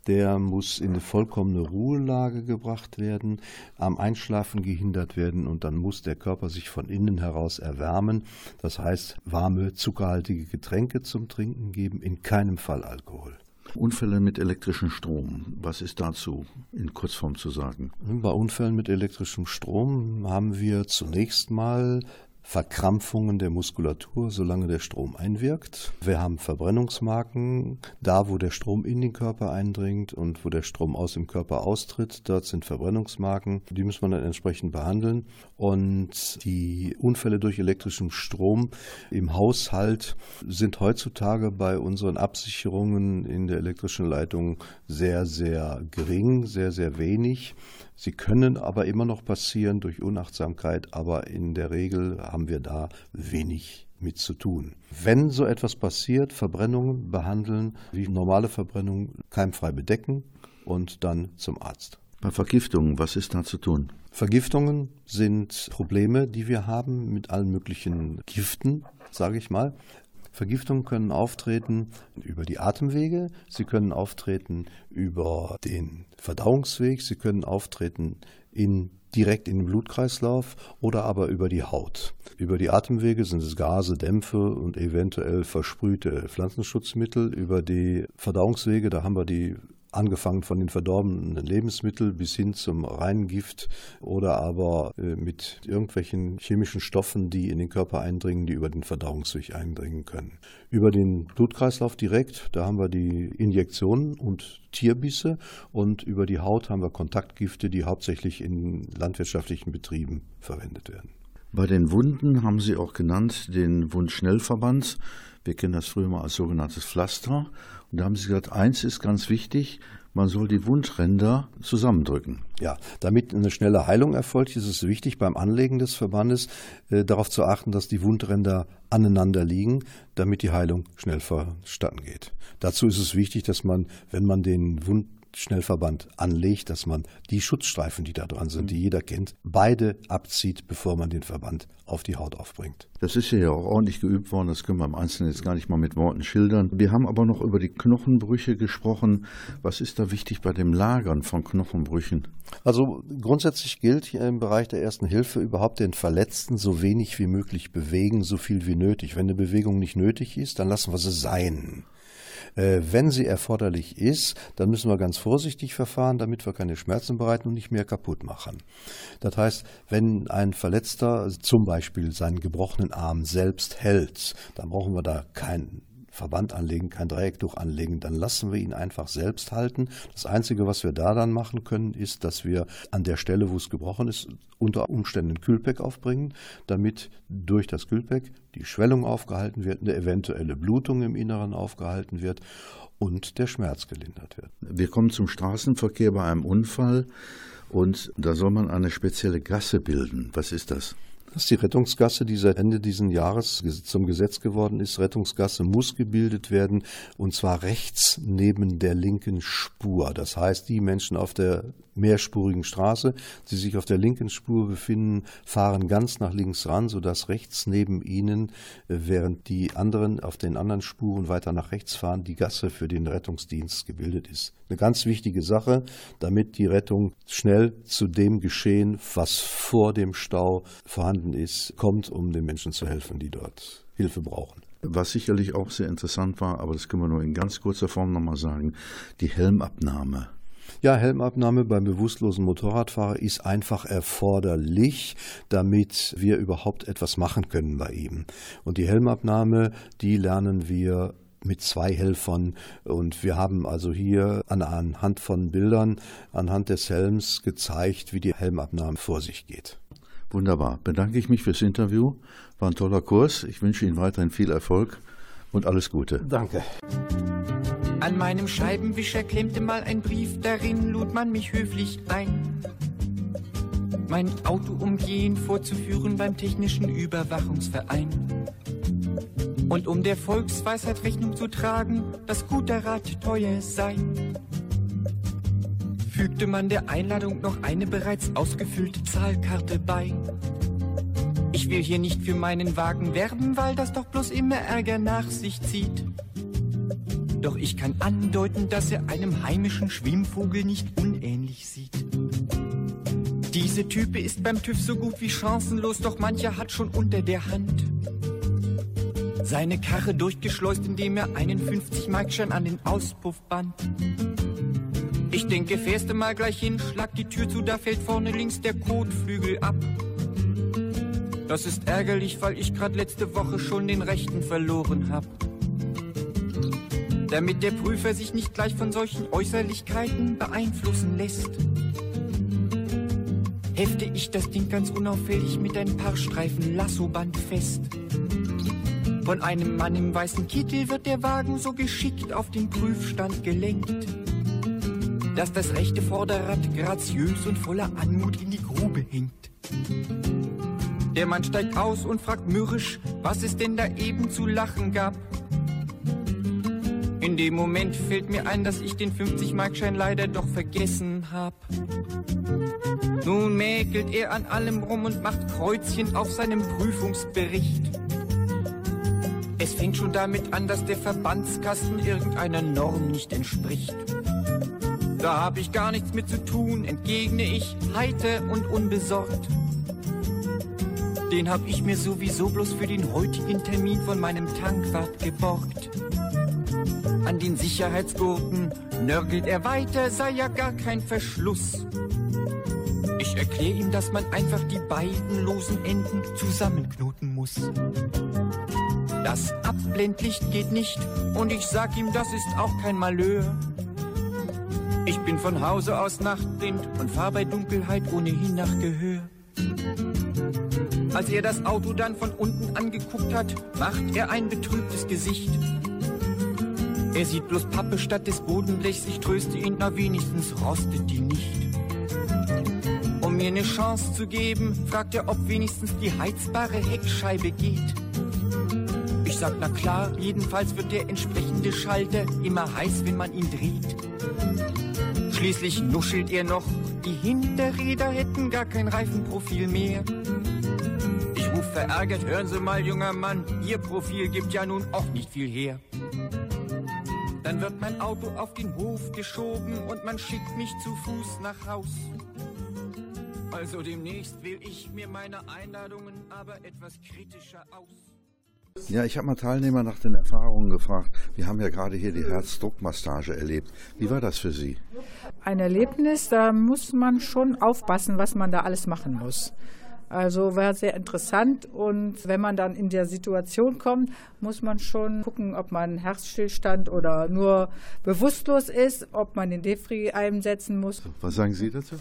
der muss in eine vollkommene Ruhelage gebracht werden, am Einschlafen gehindert werden und dann muss der Körper sich von innen heraus erwärmen. Das heißt, warme, zuckerhaltige Getränke zum Trinken geben, in keinem Fall Alkohol. Unfälle mit elektrischem Strom, was ist dazu in Kurzform zu sagen? Bei Unfällen mit elektrischem Strom haben wir zunächst mal Verkrampfungen der Muskulatur, solange der Strom einwirkt. Wir haben Verbrennungsmarken, da wo der Strom in den Körper eindringt und wo der Strom aus dem Körper austritt, dort sind Verbrennungsmarken, die muss man dann entsprechend behandeln. Und die Unfälle durch elektrischen Strom im Haushalt sind heutzutage bei unseren Absicherungen in der elektrischen Leitung sehr, sehr gering, sehr, sehr wenig. Sie können aber immer noch passieren durch Unachtsamkeit, aber in der Regel haben wir da wenig mit zu tun. Wenn so etwas passiert, Verbrennungen behandeln, wie normale Verbrennungen, keimfrei bedecken und dann zum Arzt. Bei Vergiftungen, was ist da zu tun? Vergiftungen sind Probleme, die wir haben mit allen möglichen Giften, sage ich mal. Vergiftungen können auftreten über die Atemwege, sie können auftreten über den Verdauungsweg, sie können auftreten in direkt in den Blutkreislauf oder aber über die Haut. Über die Atemwege sind es Gase, Dämpfe und eventuell versprühte Pflanzenschutzmittel. Über die Verdauungswege, da haben wir die angefangen von den verdorbenen Lebensmitteln bis hin zum reinen Gift oder aber äh, mit irgendwelchen chemischen Stoffen, die in den Körper eindringen, die über den Verdauungsweg eindringen können. Über den Blutkreislauf direkt, da haben wir die Injektionen und Tierbisse und über die Haut haben wir Kontaktgifte, die hauptsächlich in landwirtschaftlichen Betrieben verwendet werden. Bei den Wunden haben Sie auch genannt den Wundschnellverband. Wir kennen das früher mal als sogenanntes Pflaster. Da haben Sie gesagt, eins ist ganz wichtig, man soll die Wundränder zusammendrücken. Ja, damit eine schnelle Heilung erfolgt, ist es wichtig, beim Anlegen des Verbandes äh, darauf zu achten, dass die Wundränder aneinander liegen, damit die Heilung schnell verstanden geht. Dazu ist es wichtig, dass man, wenn man den Wund Schnellverband anlegt, dass man die Schutzstreifen, die da dran sind, die jeder kennt, beide abzieht, bevor man den Verband auf die Haut aufbringt. Das ist ja auch ordentlich geübt worden, das können wir im Einzelnen jetzt gar nicht mal mit Worten schildern. Wir haben aber noch über die Knochenbrüche gesprochen. Was ist da wichtig bei dem Lagern von Knochenbrüchen? Also grundsätzlich gilt hier im Bereich der ersten Hilfe überhaupt den Verletzten so wenig wie möglich bewegen, so viel wie nötig. Wenn eine Bewegung nicht nötig ist, dann lassen wir sie sein. Äh, wenn sie erforderlich ist, dann müssen wir ganz vorsichtig verfahren, damit wir keine Schmerzen bereiten und nicht mehr kaputt machen. Das heißt, wenn ein Verletzter zum Beispiel seinen gebrochenen Arm selbst hält, dann brauchen wir da keinen Verband anlegen, kein Dreiecktuch anlegen, dann lassen wir ihn einfach selbst halten. Das Einzige, was wir da dann machen können, ist, dass wir an der Stelle, wo es gebrochen ist, unter Umständen Kühlpack aufbringen, damit durch das Kühlpack die Schwellung aufgehalten wird, eine eventuelle Blutung im Inneren aufgehalten wird und der Schmerz gelindert wird. Wir kommen zum Straßenverkehr bei einem Unfall und da soll man eine spezielle Gasse bilden. Was ist das? Das ist die Rettungsgasse, die seit Ende dieses Jahres zum Gesetz geworden ist. Rettungsgasse muss gebildet werden und zwar rechts neben der linken Spur. Das heißt, die Menschen auf der mehrspurigen Straße, die sich auf der linken Spur befinden, fahren ganz nach links ran, sodass rechts neben ihnen, äh, während die anderen auf den anderen Spuren weiter nach rechts fahren, die Gasse für den Rettungsdienst gebildet ist. Eine ganz wichtige Sache, damit die Rettung schnell zu dem Geschehen, was vor dem Stau vorhanden ist, kommt, um den Menschen zu helfen, die dort Hilfe brauchen. Was sicherlich auch sehr interessant war, aber das können wir nur in ganz kurzer Form nochmal sagen, die Helmabnahme. Ja, Helmabnahme beim bewusstlosen Motorradfahrer ist einfach erforderlich, damit wir überhaupt etwas machen können bei ihm. Und die Helmabnahme, die lernen wir mit zwei Helfern und wir haben also hier anhand von Bildern, anhand des Helms gezeigt, wie die Helmabnahme vor sich geht. Wunderbar. Bedanke ich mich fürs Interview. War ein toller Kurs. Ich wünsche Ihnen weiterhin viel Erfolg und alles Gute. Danke. An meinem Scheibenwischer klemmte mal ein Brief, darin lud man mich höflich ein. Mein Auto umgehend vorzuführen beim Technischen Überwachungsverein. Und um der Volksweisheit Rechnung zu tragen, dass guter Rat teuer sei, fügte man der Einladung noch eine bereits ausgefüllte Zahlkarte bei. Ich will hier nicht für meinen Wagen werben, weil das doch bloß immer Ärger nach sich zieht. Doch ich kann andeuten, dass er einem heimischen Schwimmvogel nicht unähnlich sieht. Diese Type ist beim TÜV so gut wie chancenlos, doch mancher hat schon unter der Hand seine Karre durchgeschleust, indem er einen 50-Markschein an den Auspuff band. Ich denke, fährst du mal gleich hin, schlag die Tür zu, da fällt vorne links der Kotflügel ab. Das ist ärgerlich, weil ich grad letzte Woche schon den rechten verloren hab. Damit der Prüfer sich nicht gleich von solchen Äußerlichkeiten beeinflussen lässt, hefte ich das Ding ganz unauffällig mit ein paar Streifen Lassoband fest. Von einem Mann im weißen Kittel wird der Wagen so geschickt auf den Prüfstand gelenkt, dass das rechte Vorderrad graziös und voller Anmut in die Grube hängt. Der Mann steigt aus und fragt mürrisch, was es denn da eben zu lachen gab. In dem Moment fällt mir ein, dass ich den 50-Markschein leider doch vergessen hab. Nun mäkelt er an allem rum und macht Kreuzchen auf seinem Prüfungsbericht. Es fängt schon damit an, dass der Verbandskasten irgendeiner Norm nicht entspricht. Da hab ich gar nichts mit zu tun, entgegne ich heiter und unbesorgt. Den hab ich mir sowieso bloß für den heutigen Termin von meinem Tankwart geborgt. An den Sicherheitsgurten nörgelt er weiter, sei ja gar kein Verschluss. Ich erkläre ihm, dass man einfach die beiden losen Enden zusammenknoten muss. Das Abblendlicht geht nicht und ich sag ihm, das ist auch kein Malheur. Ich bin von Hause aus nachtblind und fahr bei Dunkelheit ohnehin nach Gehör. Als er das Auto dann von unten angeguckt hat, macht er ein betrübtes Gesicht. Er sieht bloß Pappe statt des Bodenblechs, ich tröste ihn, na wenigstens rostet die nicht. Um mir eine Chance zu geben, fragt er, ob wenigstens die heizbare Heckscheibe geht. Ich sag, na klar, jedenfalls wird der entsprechende Schalter immer heiß, wenn man ihn dreht. Schließlich nuschelt er noch, die Hinterräder hätten gar kein Reifenprofil mehr. Ich ruf verärgert, hören Sie mal, junger Mann, Ihr Profil gibt ja nun auch nicht viel her. Dann wird mein Auto auf den Hof geschoben und man schickt mich zu Fuß nach Haus. Also demnächst wähle ich mir meine Einladungen aber etwas kritischer aus. Ja, ich habe mal Teilnehmer nach den Erfahrungen gefragt. Wir haben ja gerade hier die Herzdruckmassage erlebt. Wie war das für Sie? Ein Erlebnis, da muss man schon aufpassen, was man da alles machen muss. Also war sehr interessant und wenn man dann in der Situation kommt, muss man schon gucken, ob man Herzstillstand oder nur bewusstlos ist, ob man den Defri einsetzen muss. Was sagen Sie dazu?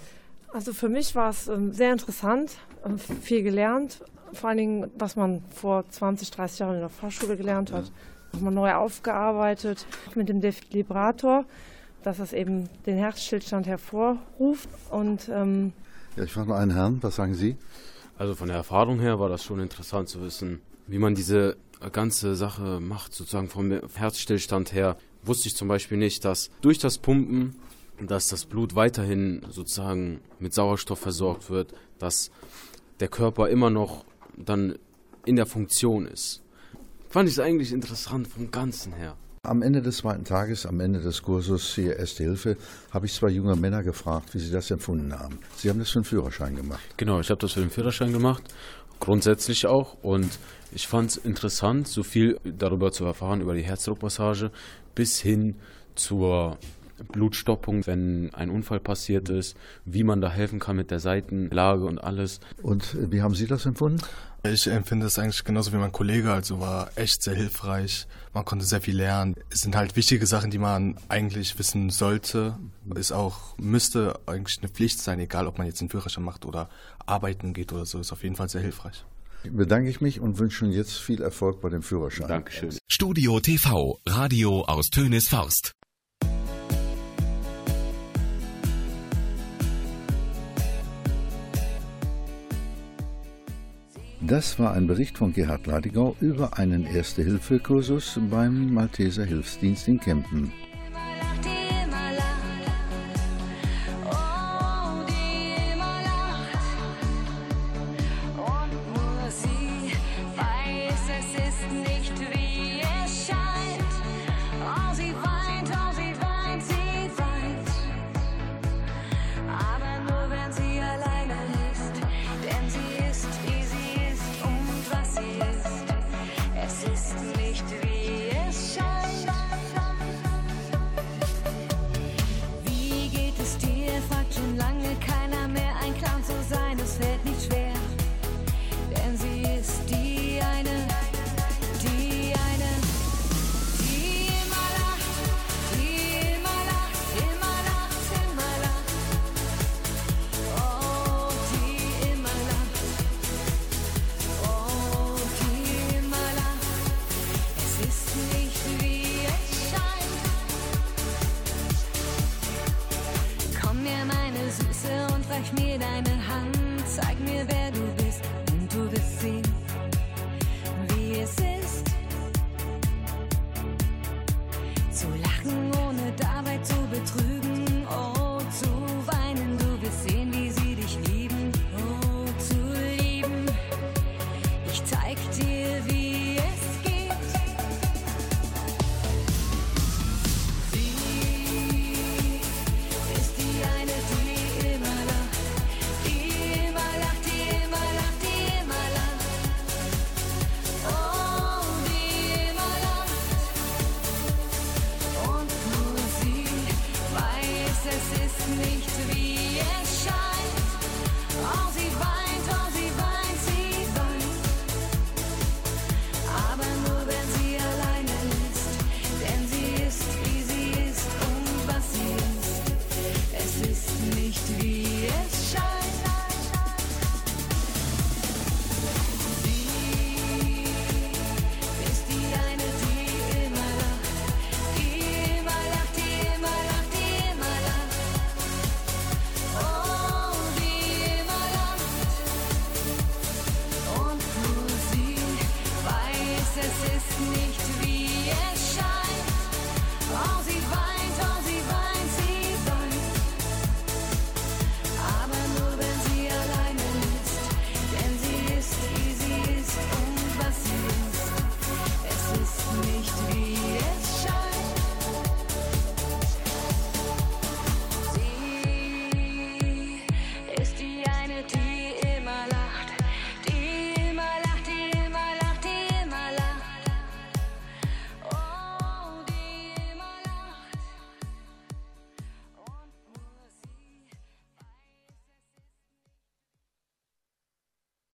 Also für mich war es ähm, sehr interessant, ähm, viel gelernt, vor allen Dingen, was man vor 20, 30 Jahren in der Fahrschule gelernt hat, nochmal neu aufgearbeitet mit dem Defibrillator, dass es eben den Herzstillstand hervorruft und ähm, ja, ich frage mal einen Herrn, was sagen Sie? Also von der Erfahrung her war das schon interessant zu wissen, wie man diese ganze Sache macht, sozusagen vom Herzstillstand her. Wusste ich zum Beispiel nicht, dass durch das Pumpen, dass das Blut weiterhin sozusagen mit Sauerstoff versorgt wird, dass der Körper immer noch dann in der Funktion ist. Fand ich es eigentlich interessant vom Ganzen her. Am Ende des zweiten Tages, am Ende des Kurses hier Erste Hilfe, habe ich zwei junge Männer gefragt, wie sie das empfunden haben. Sie haben das für den Führerschein gemacht. Genau, ich habe das für den Führerschein gemacht, grundsätzlich auch. Und ich fand es interessant, so viel darüber zu erfahren, über die Herzdruckmassage, bis hin zur Blutstoppung, wenn ein Unfall passiert ist, wie man da helfen kann mit der Seitenlage und alles. Und wie haben Sie das empfunden? Ich empfinde es eigentlich genauso wie mein Kollege, also war echt sehr hilfreich. Man konnte sehr viel lernen. Es sind halt wichtige Sachen, die man eigentlich wissen sollte. Es auch müsste eigentlich eine Pflicht sein, egal ob man jetzt einen Führerschein macht oder arbeiten geht oder so. Ist auf jeden Fall sehr hilfreich. Bedanke ich mich und wünsche Ihnen jetzt viel Erfolg bei dem Führerschein. Dankeschön. Studio TV, Radio aus Tönes Forst. Das war ein Bericht von Gerhard Ladigau über einen Erste-Hilfe-Kursus beim Malteser Hilfsdienst in Kempen.